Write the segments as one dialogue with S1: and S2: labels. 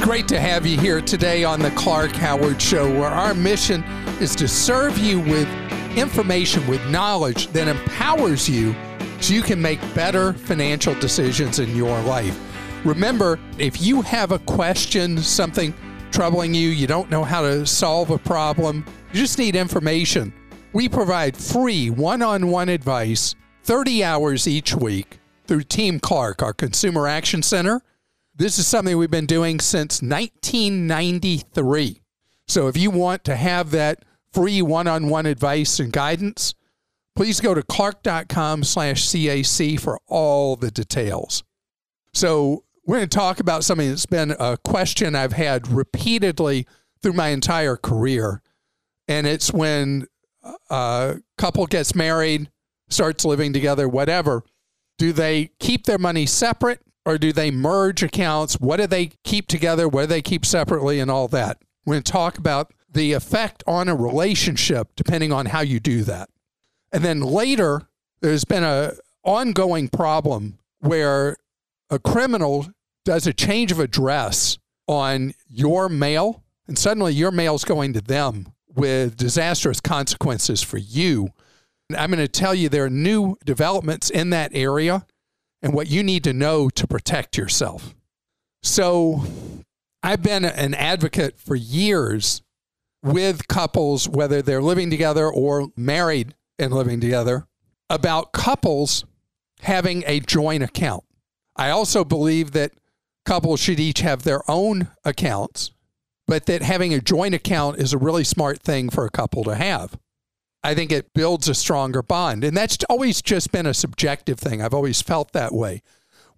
S1: It's great to have you here today on the Clark Howard Show, where our mission is to serve you with information, with knowledge that empowers you so you can make better financial decisions in your life. Remember, if you have a question, something troubling you, you don't know how to solve a problem, you just need information. We provide free one on one advice 30 hours each week through Team Clark, our Consumer Action Center. This is something we've been doing since 1993. So if you want to have that free one-on-one advice and guidance, please go to clark.com slash CAC for all the details. So we're going to talk about something that's been a question I've had repeatedly through my entire career. And it's when a couple gets married, starts living together, whatever, do they keep their money separate or do they merge accounts? What do they keep together? What do they keep separately and all that? We're going to talk about the effect on a relationship depending on how you do that. And then later, there's been a ongoing problem where a criminal does a change of address on your mail and suddenly your mail's going to them with disastrous consequences for you. I'm going to tell you there are new developments in that area and what you need to know to protect yourself. So, I've been an advocate for years with couples, whether they're living together or married and living together, about couples having a joint account. I also believe that couples should each have their own accounts, but that having a joint account is a really smart thing for a couple to have. I think it builds a stronger bond. And that's always just been a subjective thing. I've always felt that way.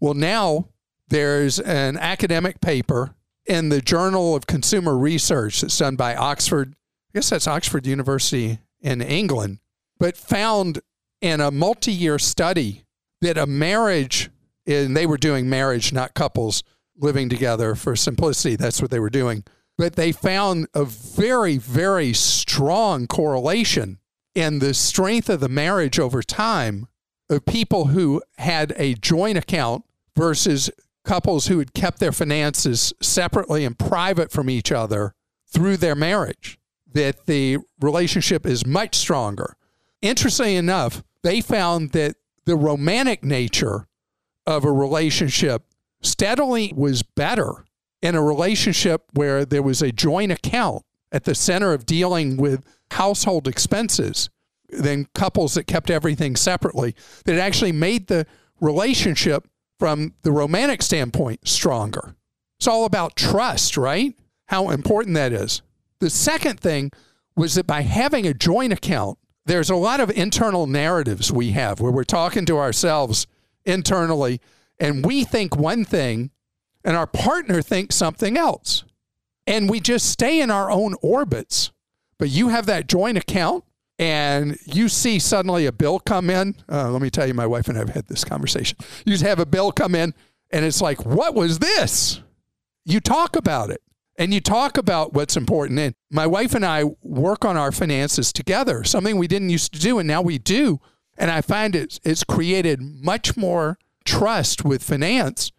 S1: Well, now there's an academic paper in the Journal of Consumer Research that's done by Oxford, I guess that's Oxford University in England, but found in a multi year study that a marriage, and they were doing marriage, not couples living together for simplicity. That's what they were doing. But they found a very, very strong correlation in the strength of the marriage over time of people who had a joint account versus couples who had kept their finances separately and private from each other through their marriage, that the relationship is much stronger. Interestingly enough, they found that the romantic nature of a relationship steadily was better in a relationship where there was a joint account at the center of dealing with household expenses than couples that kept everything separately. That actually made the relationship from the romantic standpoint stronger. It's all about trust, right? How important that is. The second thing was that by having a joint account, there's a lot of internal narratives we have where we're talking to ourselves internally and we think one thing and our partner thinks something else. And we just stay in our own orbits. But you have that joint account and you see suddenly a bill come in. Uh, let me tell you, my wife and I have had this conversation. You just have a bill come in, and it's like, what was this? You talk about it and you talk about what's important. And my wife and I work on our finances together, something we didn't used to do, and now we do. And I find it's, it's created much more trust with finance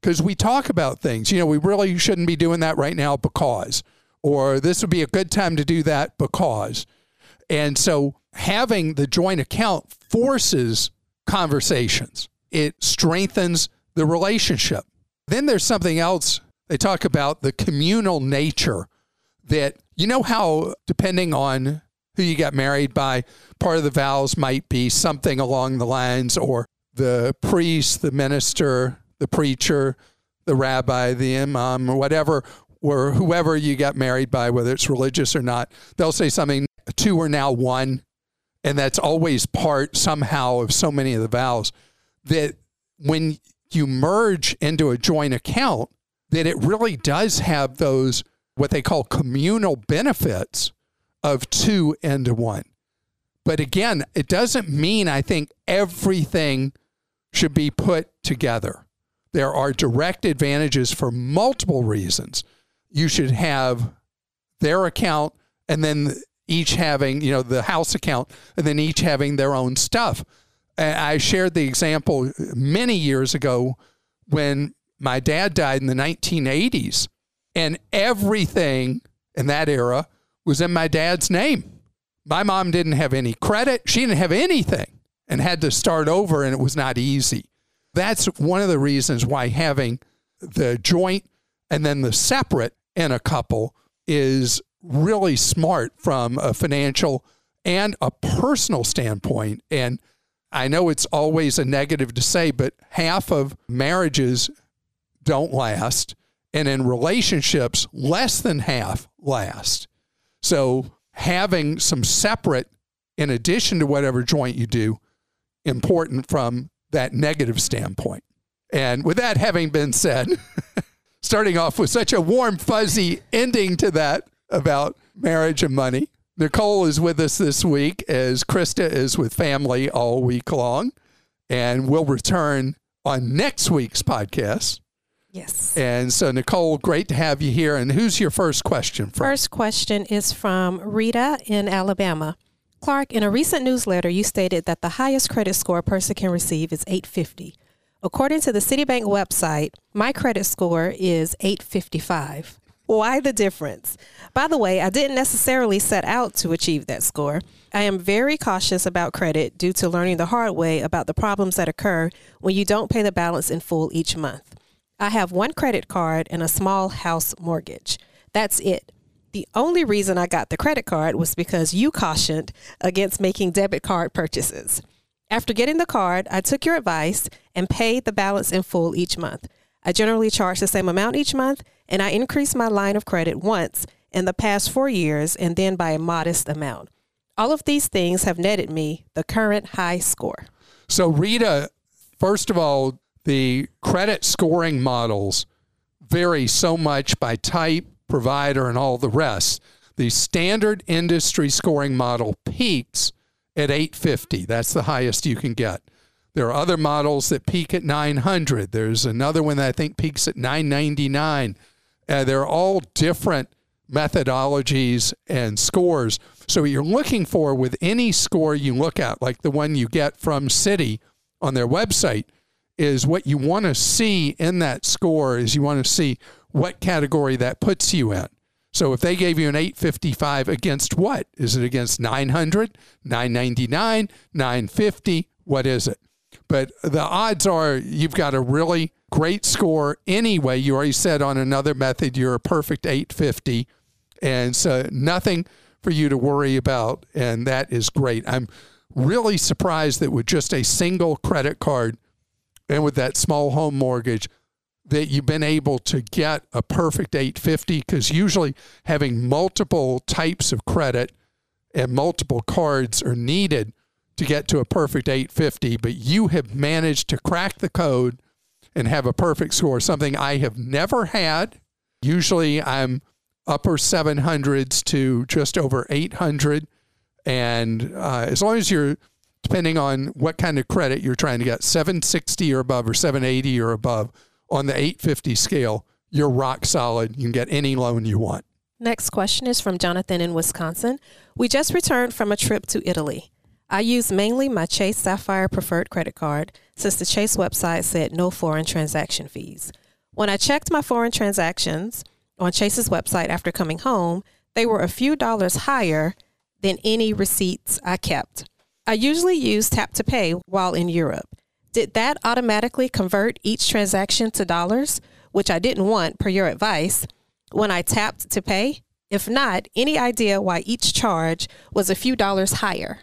S1: because we talk about things. You know, we really shouldn't be doing that right now because, or this would be a good time to do that because. And so having the joint account forces conversations, it strengthens the relationship. Then there's something else. They talk about the communal nature that, you know, how depending on who you got married by, part of the vows might be something along the lines, or the priest, the minister, the preacher, the rabbi, the imam, or whatever, or whoever you got married by, whether it's religious or not, they'll say something, two are now one. And that's always part somehow of so many of the vows that when you merge into a joint account, that it really does have those what they call communal benefits of two into one. But again, it doesn't mean I think everything should be put together. There are direct advantages for multiple reasons. You should have their account and then each having, you know, the house account and then each having their own stuff. I shared the example many years ago when my dad died in the 1980s and everything in that era was in my dad's name. My mom didn't have any credit. She didn't have anything and had to start over, and it was not easy. That's one of the reasons why having the joint and then the separate in a couple is really smart from a financial and a personal standpoint. And I know it's always a negative to say, but half of marriages don't last. And in relationships, less than half last. So having some separate, in addition to whatever joint you do, important from that negative standpoint. And with that having been said, starting off with such a warm, fuzzy ending to that about marriage and money, Nicole is with us this week as Krista is with family all week long. And we'll return on next week's podcast
S2: Yes.
S1: and so, Nicole, great to have you here. And who's your first question from?
S2: First question is from Rita in Alabama. Clark, in a recent newsletter, you stated that the highest credit score a person can receive is 850. According to the Citibank website, my credit score is 855. Why the difference? By the way, I didn't necessarily set out to achieve that score. I am very cautious about credit due to learning the hard way about the problems that occur when you don't pay the balance in full each month. I have one credit card and a small house mortgage. That's it. The only reason I got the credit card was because you cautioned against making debit card purchases. After getting the card, I took your advice and paid the balance in full each month. I generally charge the same amount each month, and I increased my line of credit once in the past four years and then by a modest amount. All of these things have netted me the current high score.
S1: So, Rita, first of all, the credit scoring models vary so much by type, provider, and all the rest. The standard industry scoring model peaks at 850. That's the highest you can get. There are other models that peak at 900. There's another one that I think peaks at 999. Uh, they're all different methodologies and scores. So, what you're looking for with any score you look at, like the one you get from Citi on their website, is what you want to see in that score is you want to see what category that puts you in. So if they gave you an 855 against what? Is it against 900, 999, 950? What is it? But the odds are you've got a really great score anyway. You already said on another method you're a perfect 850. And so nothing for you to worry about. And that is great. I'm really surprised that with just a single credit card, and with that small home mortgage that you've been able to get a perfect 850 because usually having multiple types of credit and multiple cards are needed to get to a perfect 850 but you have managed to crack the code and have a perfect score something i have never had. Usually i'm upper 700s to just over 800 and uh, as long as you're depending on what kind of credit you're trying to get 760 or above or 780 or above on the 850 scale you're rock solid you can get any loan you want
S2: Next question is from Jonathan in Wisconsin. We just returned from a trip to Italy. I used mainly my Chase Sapphire Preferred credit card since the Chase website said no foreign transaction fees. When I checked my foreign transactions on Chase's website after coming home, they were a few dollars higher than any receipts I kept. I usually use Tap to Pay while in Europe. Did that automatically convert each transaction to dollars, which I didn't want per your advice, when I tapped to pay? If not, any idea why each charge was a few dollars higher?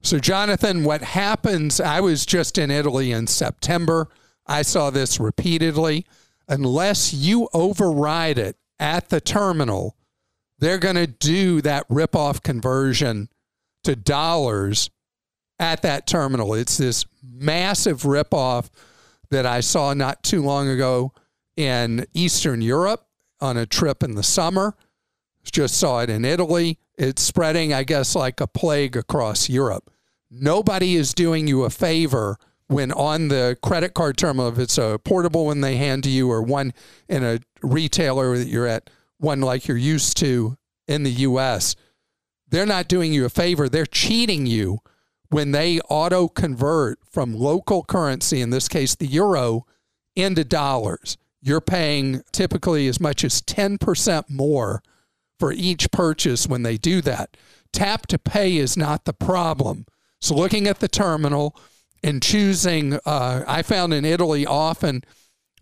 S1: So, Jonathan, what happens? I was just in Italy in September. I saw this repeatedly. Unless you override it at the terminal, they're going to do that rip-off conversion to dollars at that terminal. It's this massive rip-off that I saw not too long ago in Eastern Europe on a trip in the summer. Just saw it in Italy. It's spreading, I guess, like a plague across Europe. Nobody is doing you a favor when on the credit card terminal, if it's a portable one they hand to you or one in a retailer that you're at, one like you're used to in the US, they're not doing you a favor. They're cheating you when they auto convert from local currency, in this case, the euro, into dollars. You're paying typically as much as 10% more for each purchase when they do that. Tap to pay is not the problem. So, looking at the terminal and choosing, uh, I found in Italy often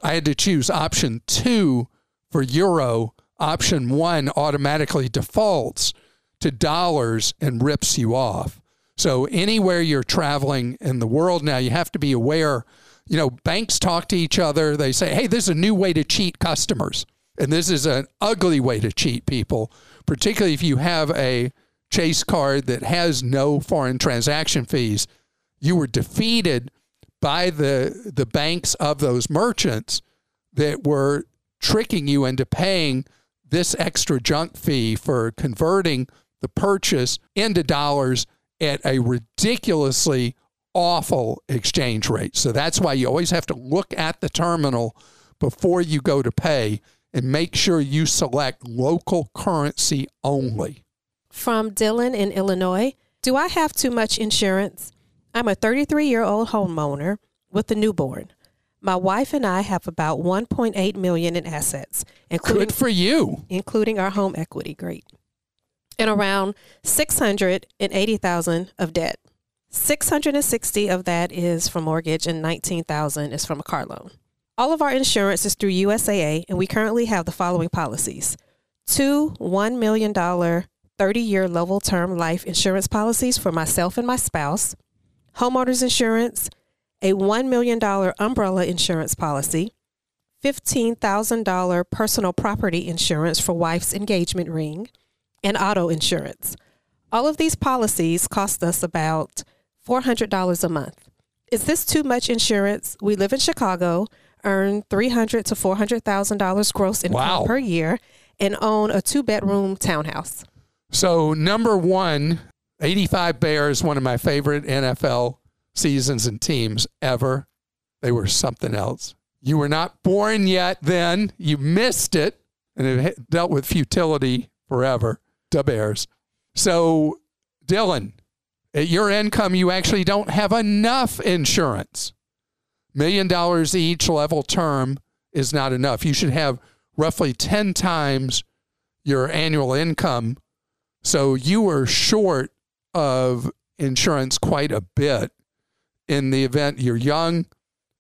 S1: I had to choose option two for euro. Option one automatically defaults to dollars and rips you off. So, anywhere you're traveling in the world now, you have to be aware. You know, banks talk to each other. They say, hey, this is a new way to cheat customers. And this is an ugly way to cheat people, particularly if you have a Chase card that has no foreign transaction fees. You were defeated by the the banks of those merchants that were tricking you into paying this extra junk fee for converting the purchase into dollars at a ridiculously awful exchange rate. So that's why you always have to look at the terminal before you go to pay and make sure you select local currency only.
S2: From Dylan in Illinois Do I have too much insurance? I'm a 33 year old homeowner with a newborn. My wife and I have about 1.8 million in assets, including
S1: Good for you.
S2: including our home equity. Great. And around 680,000 of debt. 660 of that is from mortgage and 19,000 is from a car loan. All of our insurance is through USAA and we currently have the following policies. Two $1 million 30-year level term life insurance policies for myself and my spouse, homeowners insurance, a $1 million umbrella insurance policy, $15,000 personal property insurance for wife's engagement ring, and auto insurance. All of these policies cost us about $400 a month. Is this too much insurance? We live in Chicago, earn $300 to $400,000 gross income
S1: Wow.
S2: per year, and own a two-bedroom townhouse.
S1: So, number one, 85 Bears, one of my favorite NFL seasons and teams ever. They were something else. You were not born yet then. You missed it and it dealt with futility forever. The Bears. So, Dylan, at your income, you actually don't have enough insurance. Million dollars each level term is not enough. You should have roughly 10 times your annual income so you were short of insurance quite a bit in the event you're young,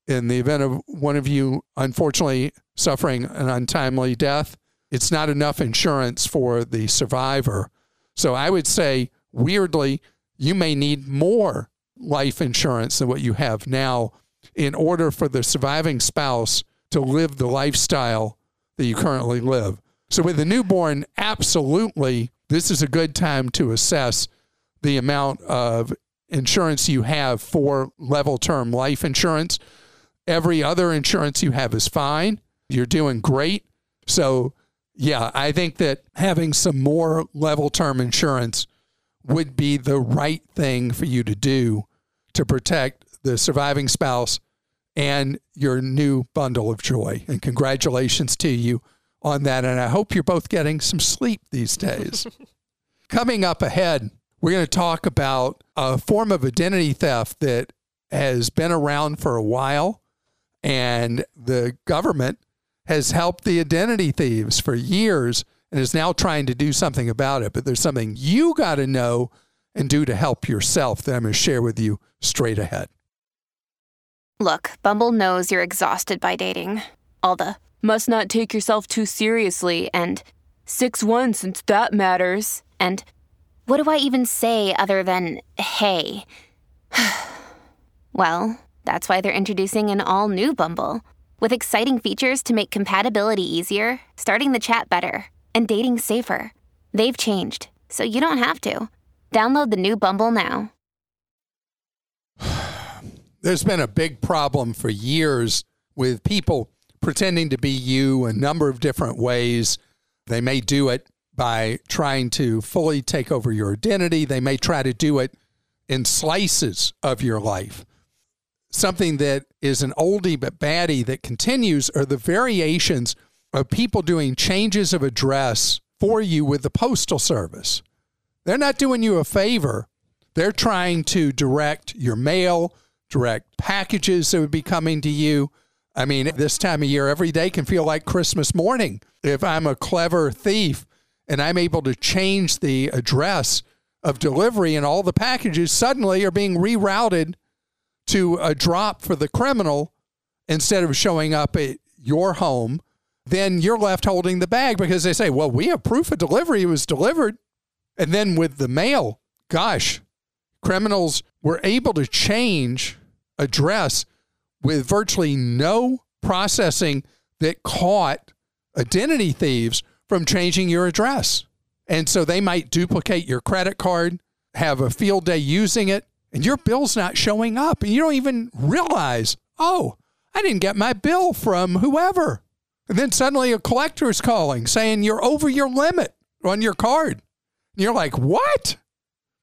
S1: in the event of one of you unfortunately suffering an untimely death. It's not enough insurance for the survivor. So I would say, weirdly, you may need more life insurance than what you have now in order for the surviving spouse to live the lifestyle that you currently live. So with a newborn, absolutely, this is a good time to assess the amount of insurance you have for level term life insurance. Every other insurance you have is fine. You're doing great. So, yeah, I think that having some more level term insurance would be the right thing for you to do to protect the surviving spouse and your new bundle of joy. And congratulations to you on that. And I hope you're both getting some sleep these days. Coming up ahead, we're going to talk about a form of identity theft that has been around for a while, and the government has helped the identity thieves for years and is now trying to do something about it. But there's something you got to know and do to help yourself that I'm going to share with you straight ahead.
S3: Look, Bumble knows you're exhausted by dating. All the must not take yourself too seriously and 6 1 since that matters. And what do I even say other than hey? well, that's why they're introducing an all new Bumble with exciting features to make compatibility easier, starting the chat better, and dating safer. They've changed, so you don't have to. Download the new Bumble now.
S1: There's been a big problem for years with people pretending to be you a number of different ways. They may do it by trying to fully take over your identity. They may try to do it in slices of your life. Something that is an oldie but baddie that continues are the variations of people doing changes of address for you with the Postal Service. They're not doing you a favor. They're trying to direct your mail, direct packages that would be coming to you. I mean, this time of year, every day can feel like Christmas morning. If I'm a clever thief and I'm able to change the address of delivery, and all the packages suddenly are being rerouted to a drop for the criminal instead of showing up at your home, then you're left holding the bag because they say, well, we have proof of delivery. It was delivered. And then with the mail, gosh, criminals were able to change address with virtually no processing that caught identity thieves from changing your address. And so they might duplicate your credit card, have a field day using it, and your bill's not showing up. And you don't even realize, oh, I didn't get my bill from whoever. And then suddenly a collector is calling saying you're over your limit on your card. And you're like, what?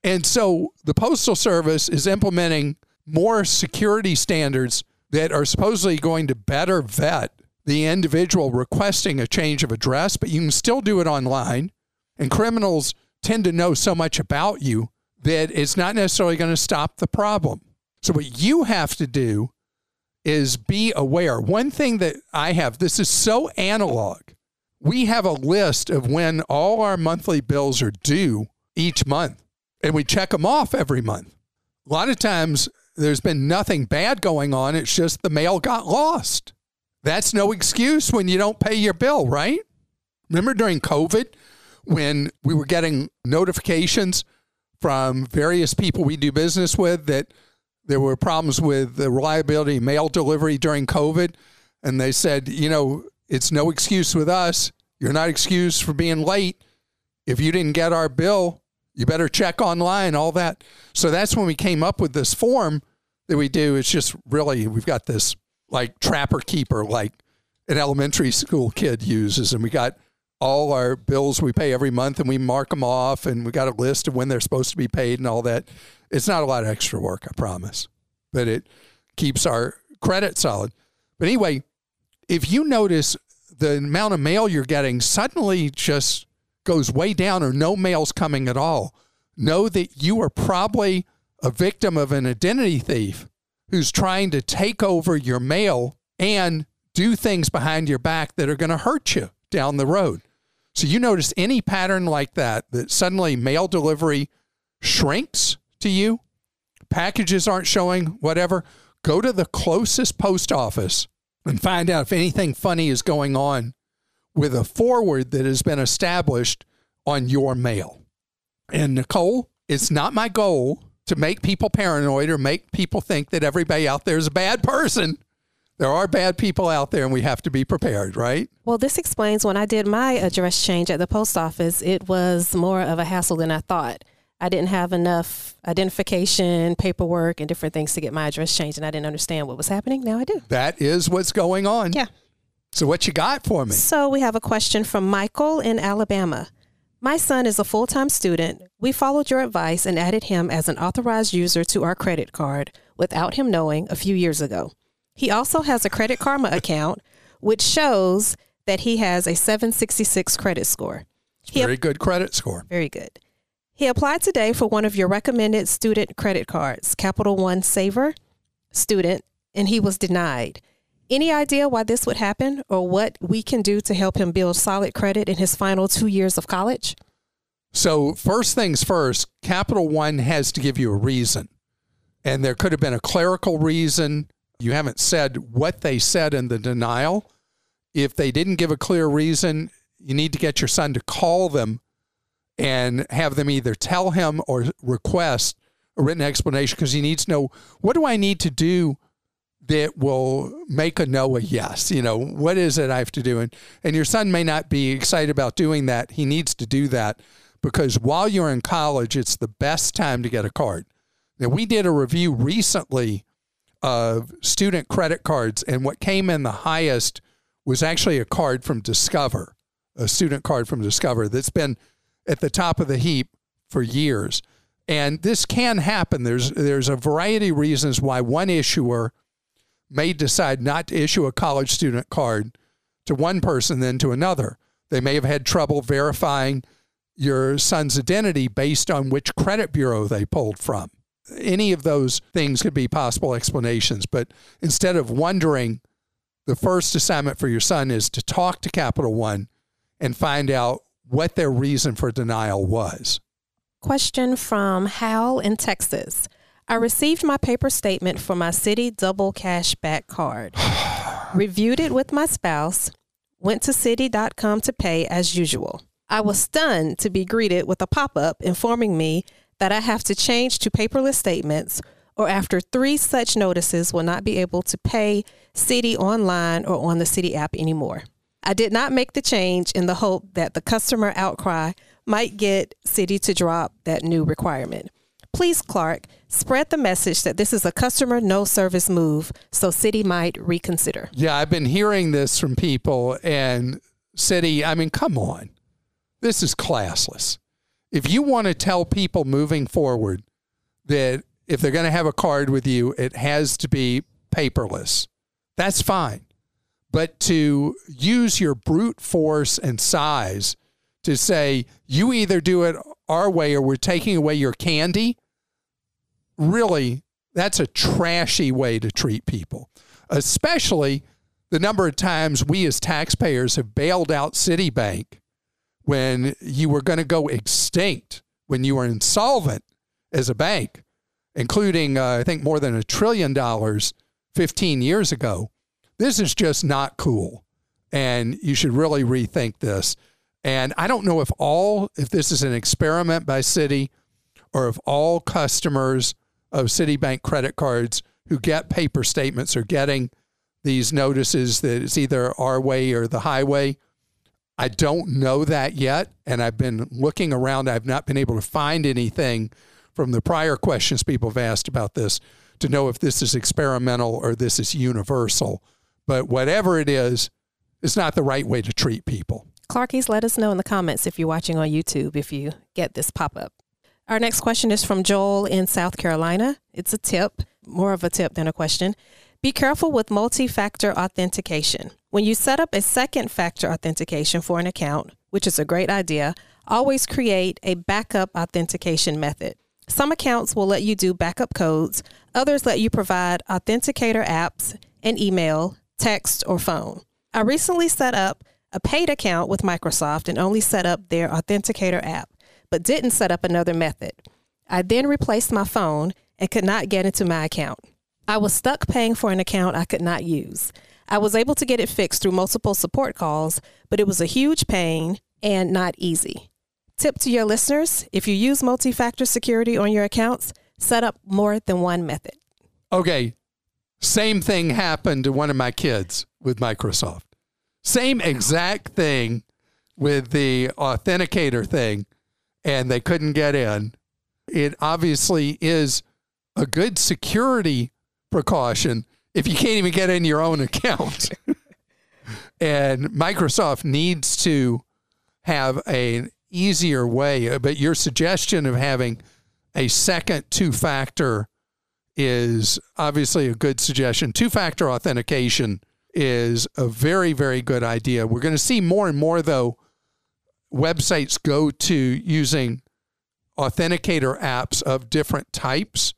S1: And so the Postal Service is implementing more security standards that are supposedly going to better vet the individual requesting a change of address, but you can still do it online. And criminals tend to know so much about you that it's not necessarily going to stop the problem. So, what you have to do is be aware. One thing that I have, this is so analog. We have a list of when all our monthly bills are due each month, and we check them off every month. A lot of times, there's been nothing bad going on. It's just the mail got lost. That's no excuse when you don't pay your bill, right? Remember during COVID when we were getting notifications from various people we do business with that there were problems with the reliability of mail delivery during COVID. And they said, you know, it's no excuse with us. You're not excused for being late. If you didn't get our bill, you better check online, all that. So that's when we came up with this form that we do. It's just really, we've got this like trapper keeper, like an elementary school kid uses. And we got all our bills we pay every month and we mark them off and we got a list of when they're supposed to be paid and all that. It's not a lot of extra work, I promise, but it keeps our credit solid. But anyway, if you notice the amount of mail you're getting suddenly just goes way down or no mail's coming at all, know that you are probably a victim of an identity thief who's trying to take over your mail and do things behind your back that are going to hurt you down the road. So you notice any pattern like that, that suddenly mail delivery shrinks to you, packages aren't showing, whatever, go to the closest post office and find out if anything funny is going on with a forward that has been established on your mail. And Nicole, it's not my goal to make people paranoid or make people think that everybody out there is a bad person there are bad people out there and we have to be prepared, right?
S2: Well, this explains when I did my address change at the post office, it was more of a hassle than I thought. I didn't have enough identification, paperwork, and different things to get my address changed, and I didn't understand what was happening. Now I do.
S1: That is what's going on.
S2: Yeah.
S1: So, what you got for me?
S2: So, we have a question from Michael in Alabama. My son is a full time student. We followed your advice and added him as an authorized user to our credit card without him knowing a few years ago. He also has a Credit Karma account, which shows that he has a 766 credit score.
S1: He very good credit score.
S2: Very good. He applied today for one of your recommended student credit cards, Capital One Savor Student, and he was denied. Any idea why this would happen or what we can do to help him build solid credit in his final two years of college?
S1: So, first things first, Capital One has to give you a reason. And there could have been a clerical reason, you haven't said what they said in the denial. If they didn't give a clear reason, you need to get your son to call them and have them either tell him or request a written explanation because he needs to know what do I need to do that will make a no a yes. You know, what is it I have to do? And, and your son may not be excited about doing that. He needs to do that because while you're in college, it's the best time to get a card. Now, we did a review recently of student credit cards, and what came in the highest was actually a card from Discover, a student card from Discover that's been at the top of the heap for years. And this can happen. There's there's a variety of reasons why one issuer may decide not to issue a college student card to one person then to another. They may have had trouble verifying your son's identity based on which credit bureau they pulled from. Any of those things could be possible explanations, but instead of wondering, the first assignment for your son is to talk to Capital One and find out what their reason for denial was.
S2: Question from Hal in Texas. I received my paper statement for my Citi double cashback card. Reviewed it with my spouse, went to Citi.com to pay as usual. I was stunned to be greeted with a pop up informing me that I have to change to paperless statements, or after three such notices, will not be able to pay Citi online or on the Citi app anymore. I did not make the change in the hope that the customer outcry might get Citi to drop that new requirement. Please, Clark, spread the message that this is a customer no service move so Citi might reconsider.
S1: Yeah, I've been hearing this from people, and Citi, I mean, come on. This is classless. If you want to tell people moving forward that if they're going to have a card with you, it has to be paperless, that's fine. But to use your brute force and size to say, you either do it our way or we're taking away your candy, really, that's a trashy way to treat people, especially the number of times we as taxpayers have bailed out Citibank when you were going to go extinct, when you were insolvent as a bank, including, uh, I think, more than a trillion dollars 15 years ago. This is just not cool. And you should really rethink this. And I don't know if all, if this is an experiment by Citi or if all customers of Citibank credit cards who get paper statements are getting these notices that it's either our way or the highway I don't know that yet. And I've been looking around. I've not been able to find anything from the prior questions people have asked about this to know if this is experimental or this is universal. But whatever it is, it's not the right way to treat people.
S2: Clarkies, let us know in the comments if you're watching on YouTube if you get this pop up. Our next question is from Joel in South Carolina. It's a tip, more of a tip than a question. Be careful with multi factor authentication. When you set up a second factor authentication for an account, which is a great idea, always create a backup authentication method. Some accounts will let you do backup codes, others let you provide authenticator apps and email, text, or phone. I recently set up a paid account with Microsoft and only set up their authenticator app, but didn't set up another method. I then replaced my phone and could not get into my account. I was stuck paying for an account I could not use. I was able to get it fixed through multiple support calls, but it was a huge pain and not easy. Tip to your listeners if you use multi factor security on your accounts, set up more than one method.
S1: Okay. Same thing happened to one of my kids with Microsoft. Same exact thing with the authenticator thing, and they couldn't get in. It obviously is a good security precaution if you can't even get in your own account. and Microsoft needs to have an easier way, but your suggestion of having a second two factor is obviously a good suggestion. Two factor authentication is a very, very good idea. We're going to see more and more, though, websites go to using authenticator apps of different types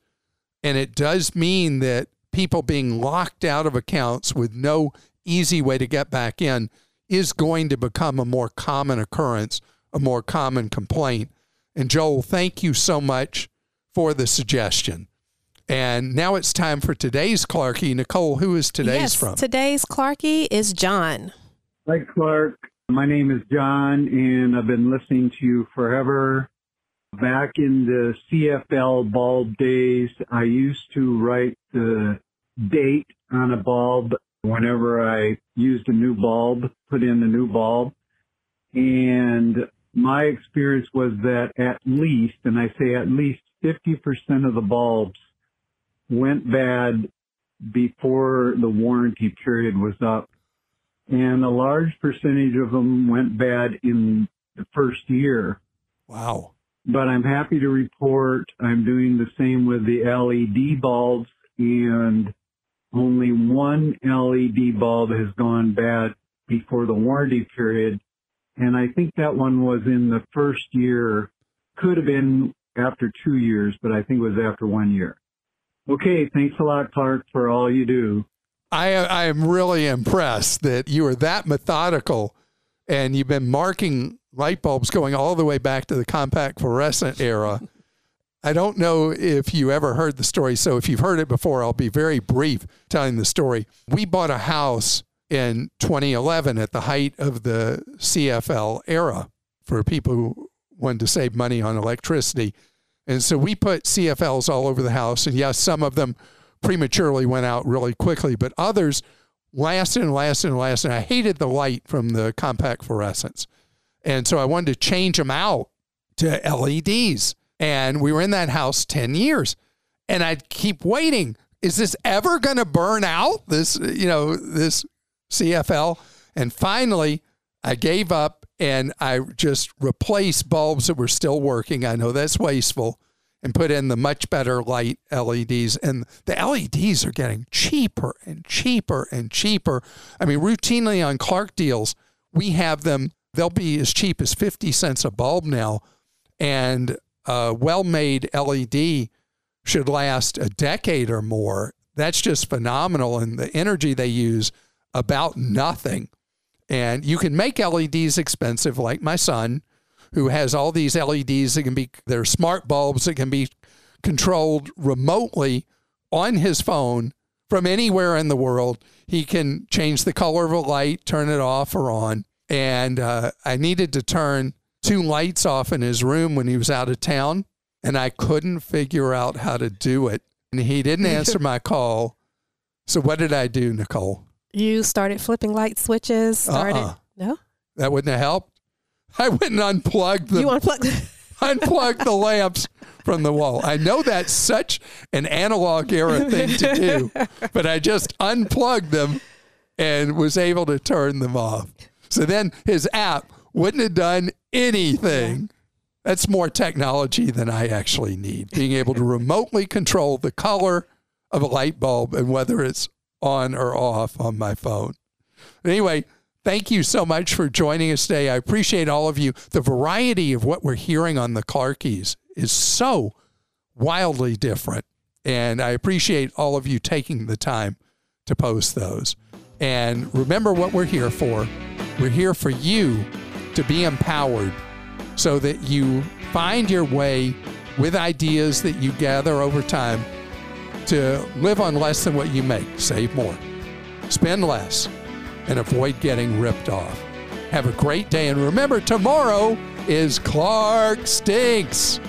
S1: and it does mean that people being locked out of accounts with no easy way to get back in is going to become a more common occurrence, a more common complaint. And Joel, thank you so much for the suggestion. And now it's time for today's Clarkie. Nicole, who is today's
S2: yes,
S1: from?
S2: Today's Clarkie is John.
S4: Hi, Clark. My name is John, and I've been listening to you forever. Back in the CFL bulb days, I used to write the date on a bulb whenever I used a new bulb, put in the new bulb. And my experience was that at least, and I say at least 50% of the bulbs went bad before the warranty period was up. And a large percentage of them went bad in the first year.
S1: Wow.
S4: But I'm happy to report I'm doing the same with the LED bulbs and only one LED bulb has gone bad before the warranty period. And I think that one was in the first year, could have been after two years, but I think it was after one year. Okay, thanks a lot, Clark, for all you do.
S1: I I am really impressed that you are that methodical, and you've been marking light bulbs going all the way back to the compact fluorescent era. I don't know if you ever heard the story, so if you've heard it before, I'll be very brief telling the story. We bought a house in 2011 at the height of the CFL era for people who wanted to save money on electricity. And so we put CFLs all over the house. And yes, some of them prematurely went out really quickly, but others lasted and lasted and lasted. I hated the light from the compact fluorescents. And so I wanted to change them out to LEDs. And we were in that house 10 years. And I'd keep waiting. Is this ever going to burn out? This, you know, this CFL. And finally, I gave up and I just replaced bulbs that were still working. I know that's wasteful and put in the much better light LEDs. And the LEDs are getting cheaper and cheaper and cheaper. I mean, routinely on Clark deals, we have them, they'll be as cheap as 50 cents a bulb now. And a well made LED should last a decade or more. That's just phenomenal. And the energy they use, about nothing. And you can make LEDs expensive, like my son, who has all these LEDs that can be, they're smart bulbs that can be controlled remotely on his phone from anywhere in the world. He can change the color of a light, turn it off or on. And uh, I needed to turn two lights off in his room when he was out of town, and I couldn't figure out how to do it. And he didn't answer my call. So what did I do, Nicole?
S2: You started flipping light switches. Started
S1: Uh-uh.
S2: no.
S1: That wouldn't have helped. I went and unplug the
S2: You unplugged.
S1: unplug the lamps from the wall. I know that's such an analog era thing to do, but I just unplugged them and was able to turn them off. So then his app wouldn't have done anything. That's more technology than I actually need. Being able to remotely control the color of a light bulb and whether it's on or off on my phone. Anyway, thank you so much for joining us today. I appreciate all of you. The variety of what we're hearing on the Clarkies is so wildly different. And I appreciate all of you taking the time to post those. And remember what we're here for. We're here for you to be empowered so that you find your way with ideas that you gather over time to live on less than what you make, save more, spend less, and avoid getting ripped off. Have a great day. And remember, tomorrow is Clark Stinks.